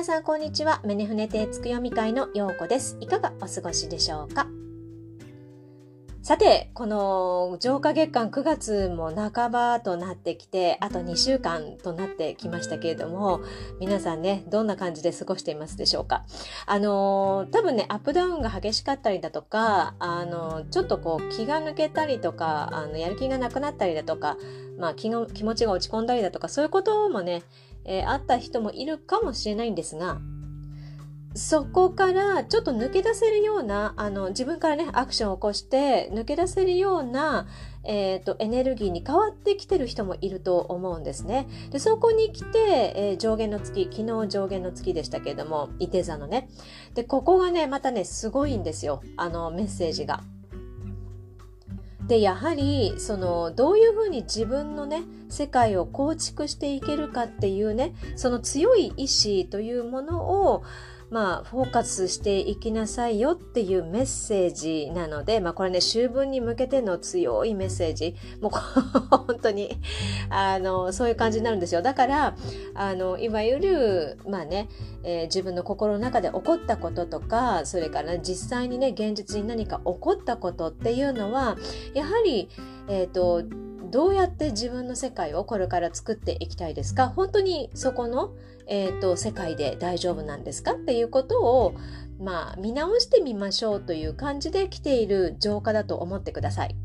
皆さんこんにちは。メネフネ亭つく読み会のようこです。いかがお過ごしでしょうか？さて、この浄化月間9月も半ばとなってきて、あと2週間となってきましたけれども、皆さんね、どんな感じで過ごしていますでしょうか？あの多分ね、アップダウンが激しかったりだとか、あのちょっとこう気が抜けたりとか、あのやる気がなくなったりだとか、まあ気の気持ちが落ち込んだりだとか、そういうこともね、えー、あった人もいるかもしれないんですが、そこからちょっと抜け出せるような、あの、自分からね、アクションを起こして抜け出せるような、えっ、ー、と、エネルギーに変わってきてる人もいると思うんですね。で、そこに来て、えー、上限の月、昨日上限の月でしたけれども、伊手座のね。で、ここがね、またね、すごいんですよ。あの、メッセージが。でやはりそのどういうふうに自分のね世界を構築していけるかっていうねその強い意志というものをまあ、フォーカスしていきなさいよっていうメッセージなので、まあ、これね、秋分に向けての強いメッセージ。もう、本当に、あの、そういう感じになるんですよ。だから、あの、いわゆる、まあね、えー、自分の心の中で起こったこととか、それから、実際にね、現実に何か起こったことっていうのは、やはり、えっ、ー、と、どうやって自分の世界をこれから作っていきたいですか？本当にそこの、えーと、世界で大丈夫なんですかっていうことを、まあ、見直してみましょうという感じで来ている浄化だと思ってください。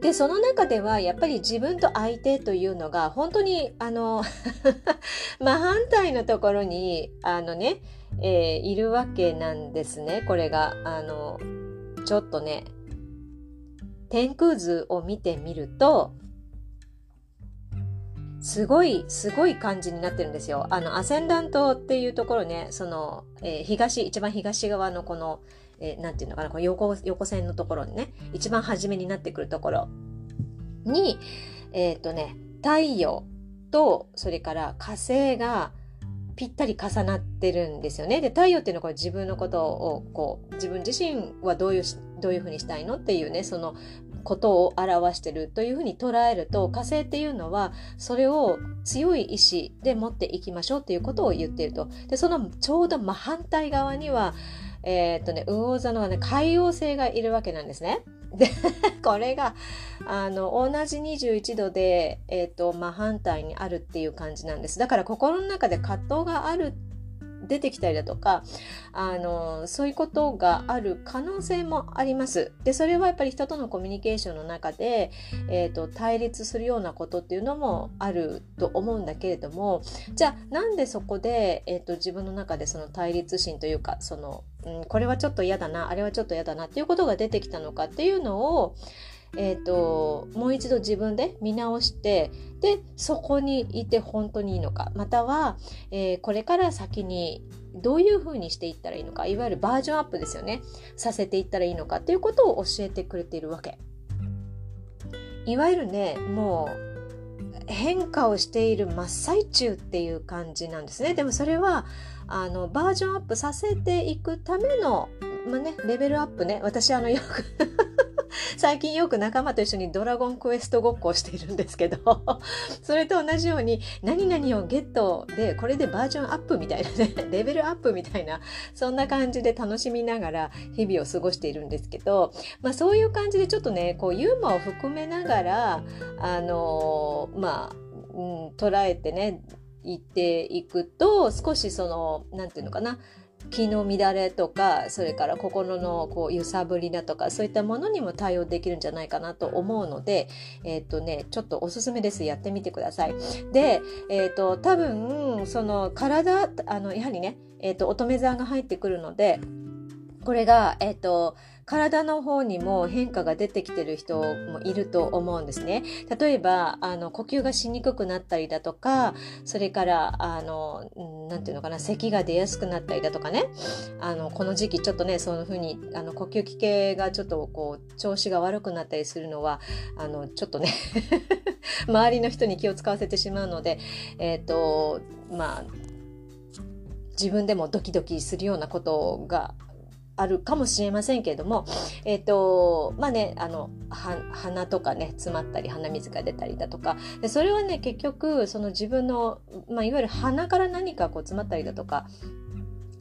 でその中ではやっぱり自分と相手というのが本当にあの 真反対のところにあのね、えー、いるわけなんですねこれがあのちょっとね天空図を見てみるとすごい、すごい感じになってるんですよ。あの、アセンダントっていうところね、その、えー、東、一番東側のこの、えー、ていうのかな、この横、横線のところにね、一番初めになってくるところに、えっ、ー、とね、太陽と、それから火星がぴったり重なってるんですよね。で、太陽っていうのはこれ自分のことを、こう、自分自身はどういう、どういうふうにしたいのっていうね、そのことを表してるというふうに捉えると火星っていうのはそれを強い意志で持っていきましょうっていうことを言っていると。でそのちょうど真反対側にはえー、っとね魚座の、ね、海王星がいるわけなんですね。で これがあの同じ21度で、えーと、と真反対にあるっていう感じなんです。だから心の中で葛藤がある出てきたりだとかあのそういうことがある可能性もあります。でそれはやっぱり人とのコミュニケーションの中で、えーと、対立するようなことっていうのもあると思うんだけれどもじゃあなんでそこで、えーと、自分の中でその対立心というかその、うん、これはちょっと嫌だなあれはちょっと嫌だなっていうことが出てきたのかっていうのをえーと、もう一度自分で見直してでそこにいて本当にいいのか。または、えー、これから先にどういうふうにしていったらいいのか。いわゆるバージョンアップですよね。させていったらいいのか。っていうことを教えてくれているわけ。いわゆるねもう変化をしている真っ最中っていう感じなんですね。でもそれはあのバージョンアップさせていくための、まあね、レベルアップね。私あのよく最近よく仲間と一緒にドラゴンクエストごっこをしているんですけど それと同じように何々をゲットでこれでバージョンアップみたいなね レベルアップみたいなそんな感じで楽しみながら日々を過ごしているんですけど、まあ、そういう感じでちょっとねこうユーモアを含めながらあのまあ、うん、捉えてね言っていくと少しその何て言うのかな気の乱れとかそれから心のこう揺さぶりだとかそういったものにも対応できるんじゃないかなと思うのでえっ、ー、とねちょっとおすすめですやってみてください。で、えっ、ー、と多分その体あのやはりね、えっ、ー、と乙女座が入ってくるのでこれがえっ、と体の方にも変化が出てきてる人もいると思うんですね。例えば、あの、呼吸がしにくくなったりだとか、それから、あの、なんていうのかな、咳が出やすくなったりだとかね、あの、この時期ちょっとね、そういうふうに、あの、呼吸器系がちょっとこう、調子が悪くなったりするのは、あの、ちょっとね 周りの人に気を使わせてしまうので、えっ、ー、と、まあ、自分でもドキドキするようなことがあるかもしれませんけれども、えっ、ー、と、まあね、あの、鼻とかね、詰まったり、鼻水が出たりだとか、でそれはね、結局、その自分の、まあ、いわゆる鼻から何かこう詰まったりだとか、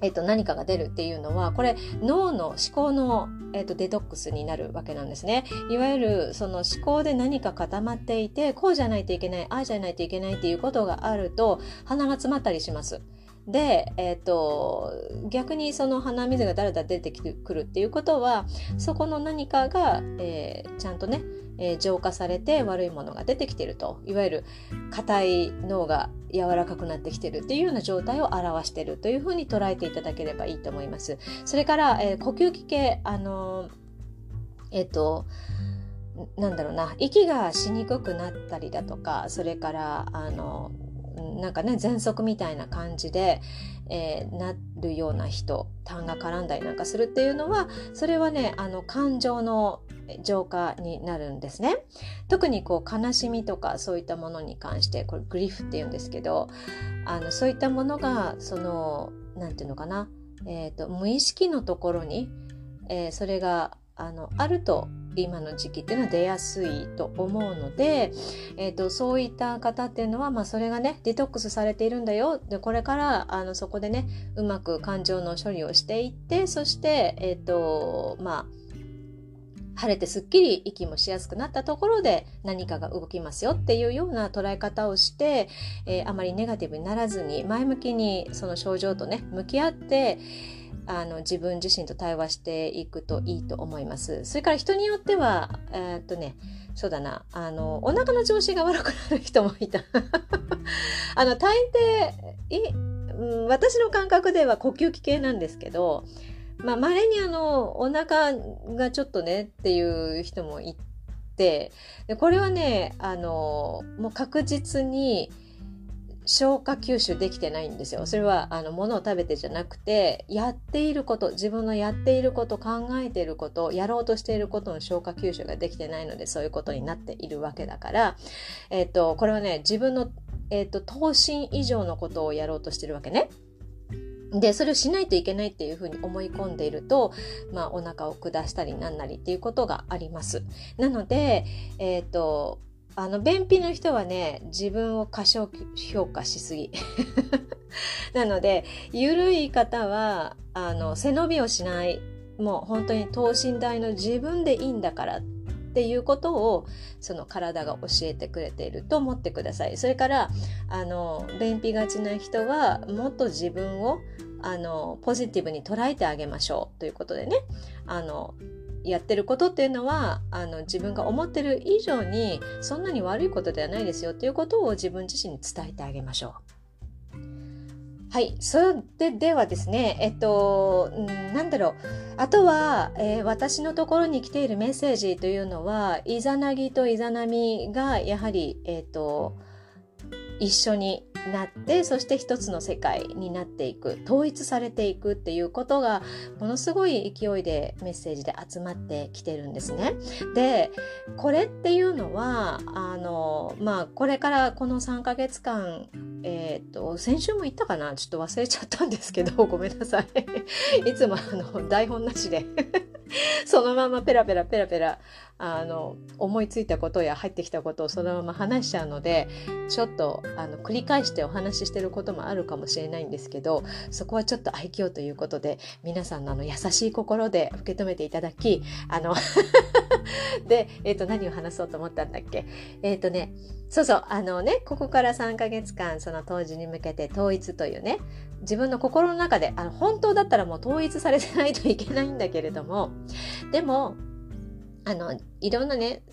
えっと、何かが出るっていうのはこれ脳の思考の、えっと、デトックスになるわけなんですね。いわゆるその思考で何か固まっていてこうじゃないといけないああじゃないといけないっていうことがあると鼻が詰まったりします。で、えーと、逆にその鼻水がだらだら出てくるっていうことはそこの何かが、えー、ちゃんとね、えー、浄化されて悪いものが出てきてるといわゆる硬い脳が柔らかくなってきてるっていうような状態を表してるというふうに捉えていただければいいと思います。それから、えー、呼吸器系あのえっ、となんだろうな息がしにくくなったりだとかそれからあのなんかね喘息みたいな感じで、えー、なるような人痰が絡んだりなんかするっていうのはそれはねあの感情の浄化になるんですね。特にこう悲しみとかそういったものに関してこれグリフっていうんですけどあのそういったものがその何て言うのかな、えーと、無意識のところに、えー、それがあのあると今の時期っていうのは出やすいと思うので、えーと、そういった方っていうのは、まあ、それがねデトックスされているんだよ。でこれからあのそこでねうまく感情の処理をしていってそしてえっ、ー、とまあ晴れてすっきり息もしやすくなったところで何かが動きますよっていうような捉え方をして、えー、あまりネガティブにならずに前向きにその症状とね向き合ってあの自分自身と対話していくといいと思います。それから人によっては、えー、っとね、そうだな、あの、お腹の調子が悪くなる人もいた。あの、大抵、い、私の感覚では呼吸器系なんですけど、まあ、稀にあの、お腹がちょっとねっていう人もいて、でこれはね、あの、もう確実に、消化吸収できてないんですよ。それはあの物を食べてじゃなくてやっていること自分のやっていること考えていることやろうとしていることの消化吸収ができてないのでそういうことになっているわけだから、えっ、とこれはね自分の、えっ、と等身以上のことをやろうとしてるわけね。で、それをしないといけないっていうふうに思い込んでいると、まあ、お腹を下したりなんなりっていうことがあります。なので、えっ、と、あの便秘の人はね自分を過小評価しすぎ なので緩い方はあの背伸びをしないもう本当に等身大の自分でいいんだからっていうことをその体が教えてくれていると思ってください。それからあの便秘がちな人はもっと自分をあのポジティブに捉えてあげましょうということでねあのやってることっていうのはあの自分が思ってる以上にそんなに悪いことではないですよっていうことを自分自身に伝えてあげましょう。はい。それではですね、えっと、なんだろう。あとは、えー、私のところに来ているメッセージというのは、イザナギとイザナミがやはり、えっと、一緒になってそして一つの世界になっていく統一されていくっていうことがものすごい勢いでメッセージで集まってきてるんですね。でこれっていうのはあのまあこれからこの3ヶ月間えっ、ー、と先週も言ったかな？ちょっと忘れちゃったんですけどごめんなさい。いつもあの台本なしで。そのままペラペラペラペラあの思いついたことや入ってきたことをそのまま話しちゃうのでちょっとあの繰り返してお話ししてることもあるかもしれないんですけどそこはちょっと愛嬌ということで皆さんのあの優しい心で受け止めていただきあの で、えー、と何を話そうと思ったんだっけ？えっ、ー、とねそうそうあのねここから3ヶ月間その当時に向けて統一というね自分の心の中であの本当だったらもう統一されてないといけないんだけれどもでもあのいろんなね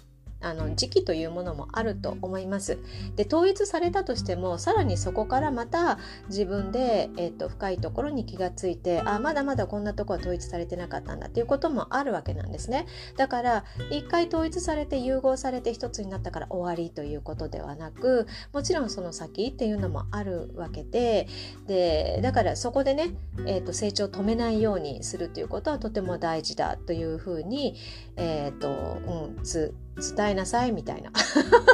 あの時期というものもあると思います。で統一されたとしてもさらにそこからまた自分で、えーと、深いところに気がついてあまだまだこんなとこは統一されてなかったんだっていうこともあるわけなんですね。だから一回統一されて融合されて一つになったから終わりということではなくもちろんその先っていうのもあるわけででだからそこでね、えーと、成長を止めないようにするということはとても大事だというふうに、えーとうん、つ伝えなさいみたいな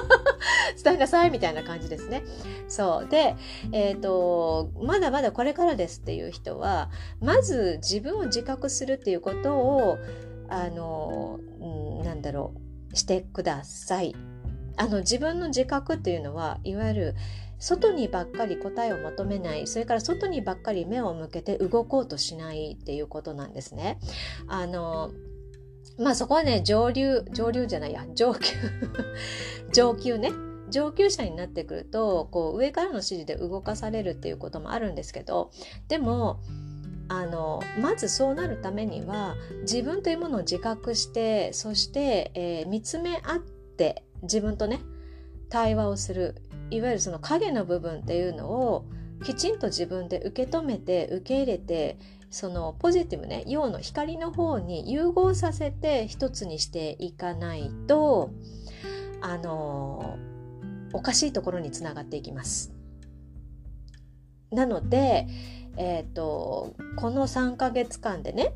伝えなさいみたいな感じですね。そうで、えーと、まだまだこれからですっていう人はまず自分を自覚するっていうことをあの、なんだろうしてください。あの自分の自覚っていうのはいわゆる外にばっかり答えを求めないそれから外にばっかり目を向けて動こうとしないっていうことなんですね。あのまあそこはね上流上流じゃないや上級。上級ね。上級者になってくるとこう上からの指示で動かされるっていうこともあるんですけどでもあのまずそうなるためには自分というものを自覚してそして、えー、見つめ合って自分とね対話をする。いわゆるその影の部分っていうのをきちんと自分で受け止めて受け入れてそのポジティブね陽の光の方に融合させて一つにしていかないとあのおかしいところにつながっていきます。なので、えーと、この3ヶ月間でね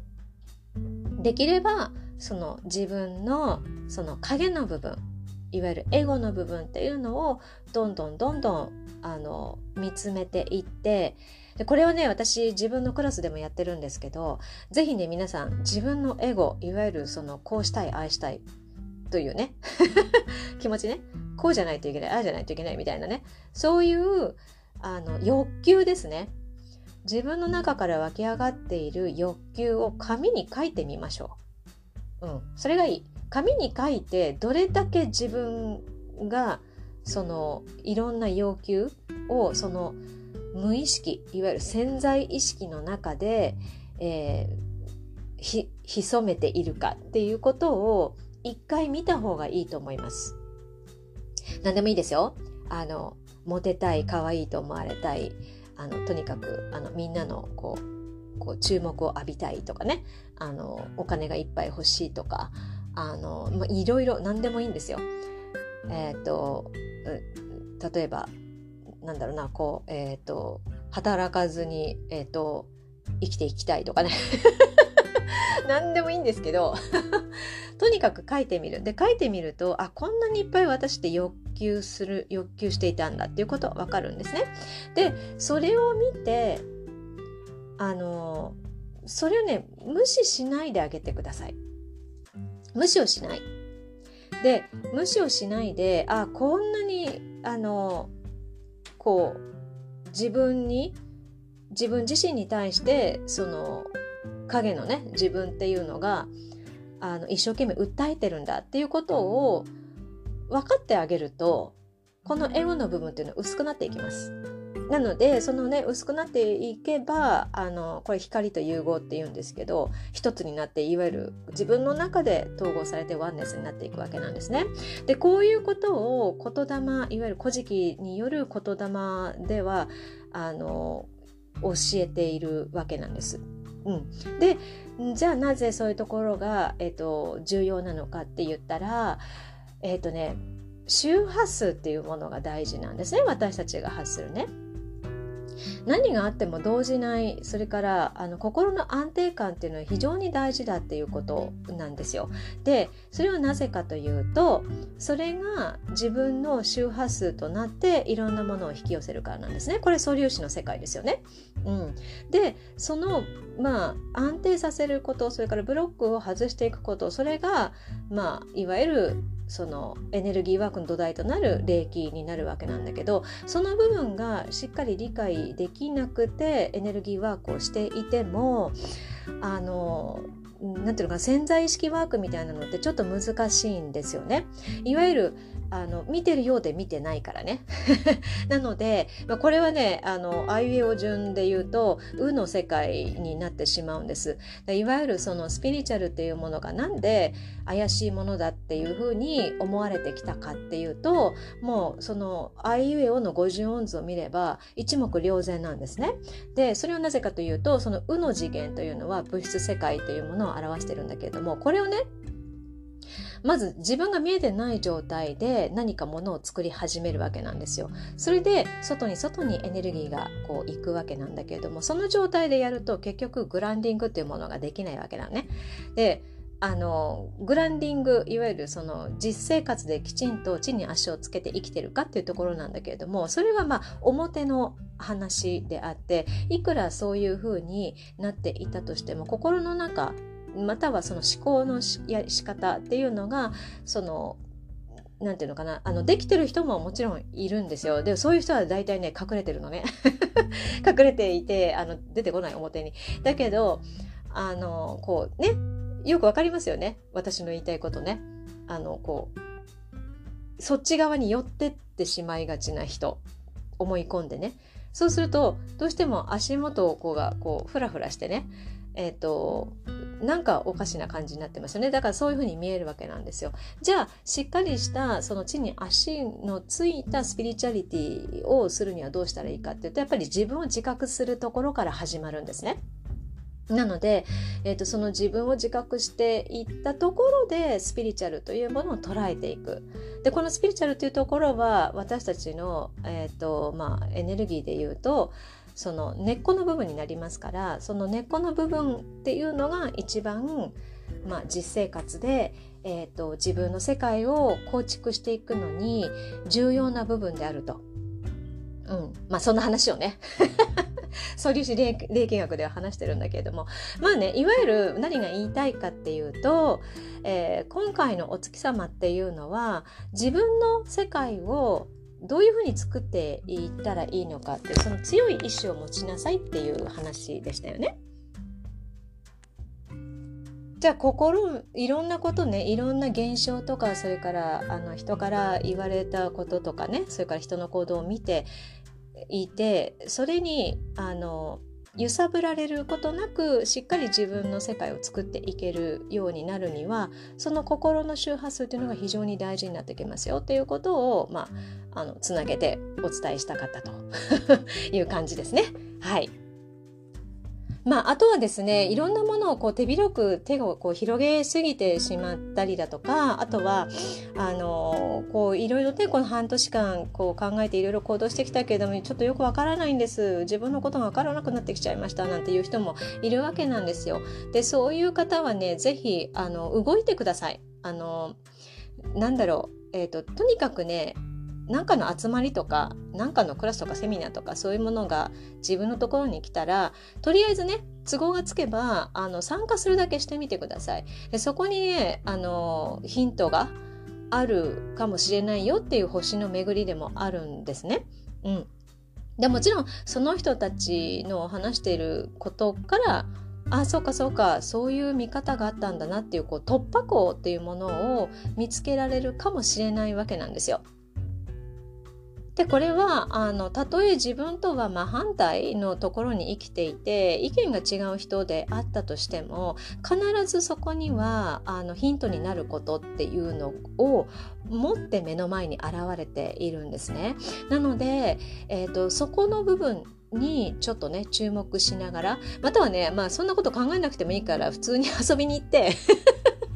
できればその自分のその影の部分いわゆるエゴの部分っていうのをどんどんどんどんあの見つめていってでこれはね私自分のクラスでもやってるんですけど是非ね皆さん自分のエゴいわゆるそのこうしたい愛したいというね 気持ちねこうじゃないといけないああじゃないといけないみたいなねそういうあの欲求ですね自分の中から湧き上がっている欲求を紙に書いてみましょう。うん、それがいい。紙に書いてどれだけ自分がそのいろんな要求をその無意識いわゆる潜在意識の中で、えー、ひ潜めているかっていうことを一回見た方がいいと思います。何でもいいですよ。あのモテたい可愛いと思われたいあのとにかくあのみんなのこうこう注目を浴びたいとかねあのお金がいっぱい欲しいとかあの、まあ、いろいろ何でもいいんですよ。えっ、と例えばなんだろうなこうえっ、ー、と働かずにえっ、ー、と生きていきたいとかね 何でもいいんですけど とにかく書いてみるで書いてみるとあこんなにいっぱい私って欲求する欲求していたんだっていうことわかるんですね。でそれを見てあのそれをね無視しないであげてください。無視をしない。で無視をしないであこんなにあのこう自分に自分自身に対してその影のね自分っていうのがあの一生懸命訴えてるんだっていうことを分かってあげるとこのエロの部分っていうのは薄くなっていきます。なのでそのね薄くなっていけばあのこれ光と融合っていうんですけど一つになっていわゆる自分の中で統合されてワンネスになっていくわけなんですね。でこういうことを言霊いわゆる古事記による言霊ではあの教えているわけなんです。うん、でじゃあなぜそういうところが、えーと、重要なのかって言ったらえっ、ー、とね周波数っていうものが大事なんですね私たちが発するね。何があっても動じないそれからあの心の安定感っていうのは非常に大事だっていうことなんですよ。でそれはなぜかというとそれが自分の周波数となっていろんなものを引き寄せるからなんですね。これ素粒子の世界ですよね。うん、でそのまあ安定させることそれからブロックを外していくことそれがまあいわゆるそのエネルギーワークの土台となる霊気になるわけなんだけどその部分がしっかり理解できなくてエネルギーワークをしていてもあのなんていうのか潜在意識ワークみたいなのってちょっと難しいんですよね。いわゆるあの見てるようで見てないからね。なので、まあ、これはねあのあいうえお順で言うと「う」の世界になってしまうんです。いわゆるそのスピリチュアルっていうものがなんで怪しいものだっていうふうに思われてきたかっていうともうそのあいうえおの五十音図を見れば一目瞭然なんですね。でそれはなぜかというとその「う」の次元というのは物質世界というものを表してるんだけれどもこれをねまず自分が見えてない状態で何かものを作り始めるわけなんですよ。それで外に外にエネルギーがこう行くわけなんだけれどもその状態でやると結局グランディングっていうものができないわけなのね。であのグランディングいわゆるその実生活できちんと地に足をつけて生きてるかっていうところなんだけれどもそれはまあ表の話であっていくらそういうふうになっていたとしても心の中またはその思考のしや仕方っていうのがそのなんていうのかなあのできてる人ももちろんいるんですよ。でそういう人は大体ね隠れてるのね。隠れていてあの出てこない表に。だけどあのこうねよくわかりますよね。私の言いたいことね。あのこうそっち側に寄ってってしまいがちな人思い込んでね。そうするとどうしても足元をこうがこうフラフラしてねえっ、ー、となんかおかしな感じになってますよねだからそういうふうに見えるわけなんですよじゃあしっかりしたその地に足のついたスピリチュアリティをするにはどうしたらいいかっていうとやっぱり自分を自覚するところから始まるんですね。なので、えーと、その自分を自覚していったところでスピリチュアルというものを捉えていく。でこのスピリチュアルというところは私たちの、えーとまあ、エネルギーで言うとその根っこの部分になりますからその根っこの部分っていうのが一番、まあ、実生活で、えーと、自分の世界を構築していくのに重要な部分であると。うん、まあそんな話をね。素粒子霊気学では話してるんだけれども。まあねいわゆる何が言いたいかっていうと、えー、今回のお月様っていうのは自分の世界をどういうふうに作っていったらいいのかってその強い意志を持ちなさいっていう話でしたよね。じゃあ心いろんなことねいろんな現象とかそれからあの人から言われたこととかねそれから人の行動を見ていてそれにあの揺さぶられることなくしっかり自分の世界を作っていけるようになるにはその心の周波数というのが非常に大事になってきますよっていうことを、まあ、あのつなげてお伝えしたかったと いう感じですね。はいまあ、あとはですねいろんなものをこう手広く手をこう広げすぎてしまったりだとかあとはあのこういろいろねこの半年間こう考えていろいろ行動してきたけれどもちょっとよくわからないんです自分のことがわからなくなってきちゃいましたなんていう人もいるわけなんですよ。でそういう方はね是非あの動いてください。あのなんだろう、えーととにかくね何かの集まりとか何かのクラスとかセミナーとかそういうものが自分のところに来たらとりあえずね都合がつけばあの参加するだけしてみてください。でそこにねあのヒントがあるかもしれないよっていう星の巡りでもあるんですね。うん、でもちろんその人たちの話していることからあそうかそうかそういう見方があったんだなっていうこう突破口っていうものを見つけられるかもしれないわけなんですよ。でこれはあのたとえ自分とは真反対のところに生きていて意見が違う人であったとしても必ずそこにはあのヒントになることっていうのを持って目の前に現れているんですね。なので、えーと、そこの部分にちょっとね注目しながらまたはねまあそんなこと考えなくてもいいから普通に遊びに行って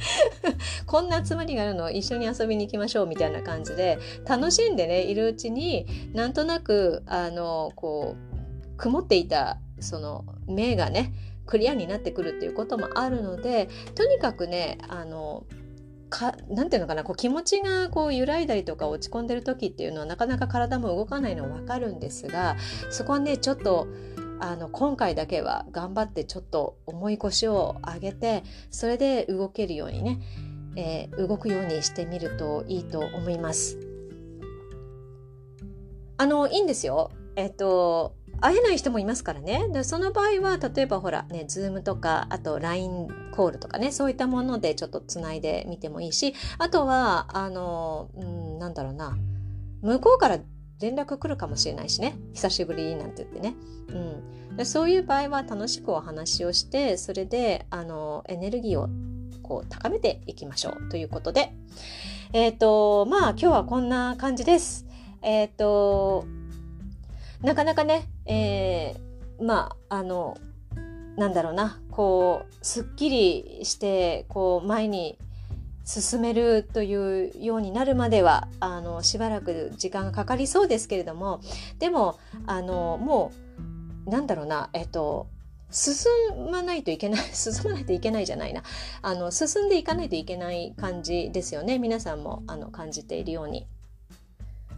こんな集まりがあるの一緒に遊びに行きましょうみたいな感じで楽しんでねいるうちになんとなくあのこう曇っていたその目がねクリアになってくるっていうこともあるのでとにかくねあのかなていうのかなこう気持ちがこう揺らいだりとか落ち込んでる時っていうのはなかなか体も動かないの分かるんですがそこはねちょっとあの今回だけは頑張ってちょっと重い腰を上げてそれで動けるようにね、えー、動くようにしてみるといいと思います。あのいいんですよ。えっと会えない人もいますからね。でその場合は例えばほらね Zoom とかあと LINE コールとかねそういったものでちょっとつないでみてもいいしあとはあの、うん、なんだろうな向こうから連絡来るかもしれないしね。久しぶりなんて言ってね、うん、でそういう場合は楽しくお話をしてそれであのエネルギーをこう高めていきましょうということで。えっ、ー、とまあ今日はこんな感じです。えっ、ー、となかなかね、えー、まああのなんだろうな。こうすっきりしてこう前に進めるというようになるまではあのしばらく時間がかかりそうですけれどもでもあのもうなんだろうなえっと進まないといけない 進まないといけないじゃないなあの進んでいかないといけない感じですよね皆さんもあの感じているように。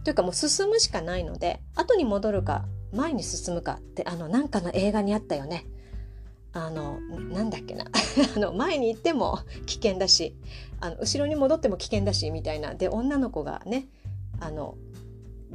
というかもう進むしかないので後に戻るか前に進むかってあのなんかの映画にあったよね。あのなんだっけな。あの前に行っても危険だしあの後ろに戻っても危険だしみたいな。で女の子がねあの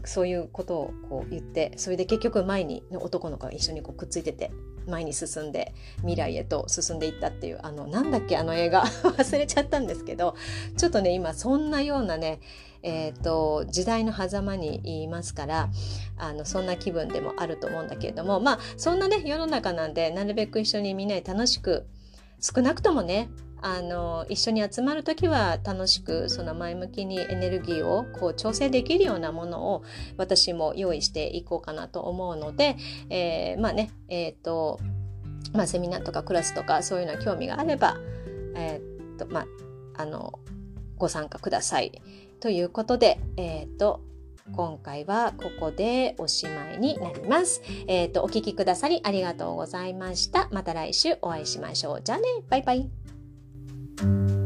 そういうことをこう言ってそれで結局前に男の子が一緒にこうくっついてて前に進んで未来へと進んでいったっていうあのなんだっけあの映画。忘れちゃったんですけどちょっとね今そんなようなねえーと、時代の狭間にいますからあのそんな気分でもあると思うんだけれどもまあそんなね世の中なんでなるべく一緒にみんなで楽しく少なくともねあの一緒に集まる時は楽しくその前向きにエネルギーをこう調整できるようなものを私も用意していこうかなと思うので、えー、まあねえっ、ー、とまあセミナーとかクラスとかそういうような興味があればえっ、ー、とまああのご参加ください。ということで、えっ、ー、と、今回はここでおしまいになります。えっ、ー、と、お聴きくださりありがとうございました。また来週お会いしましょう。じゃあね、バイバイ。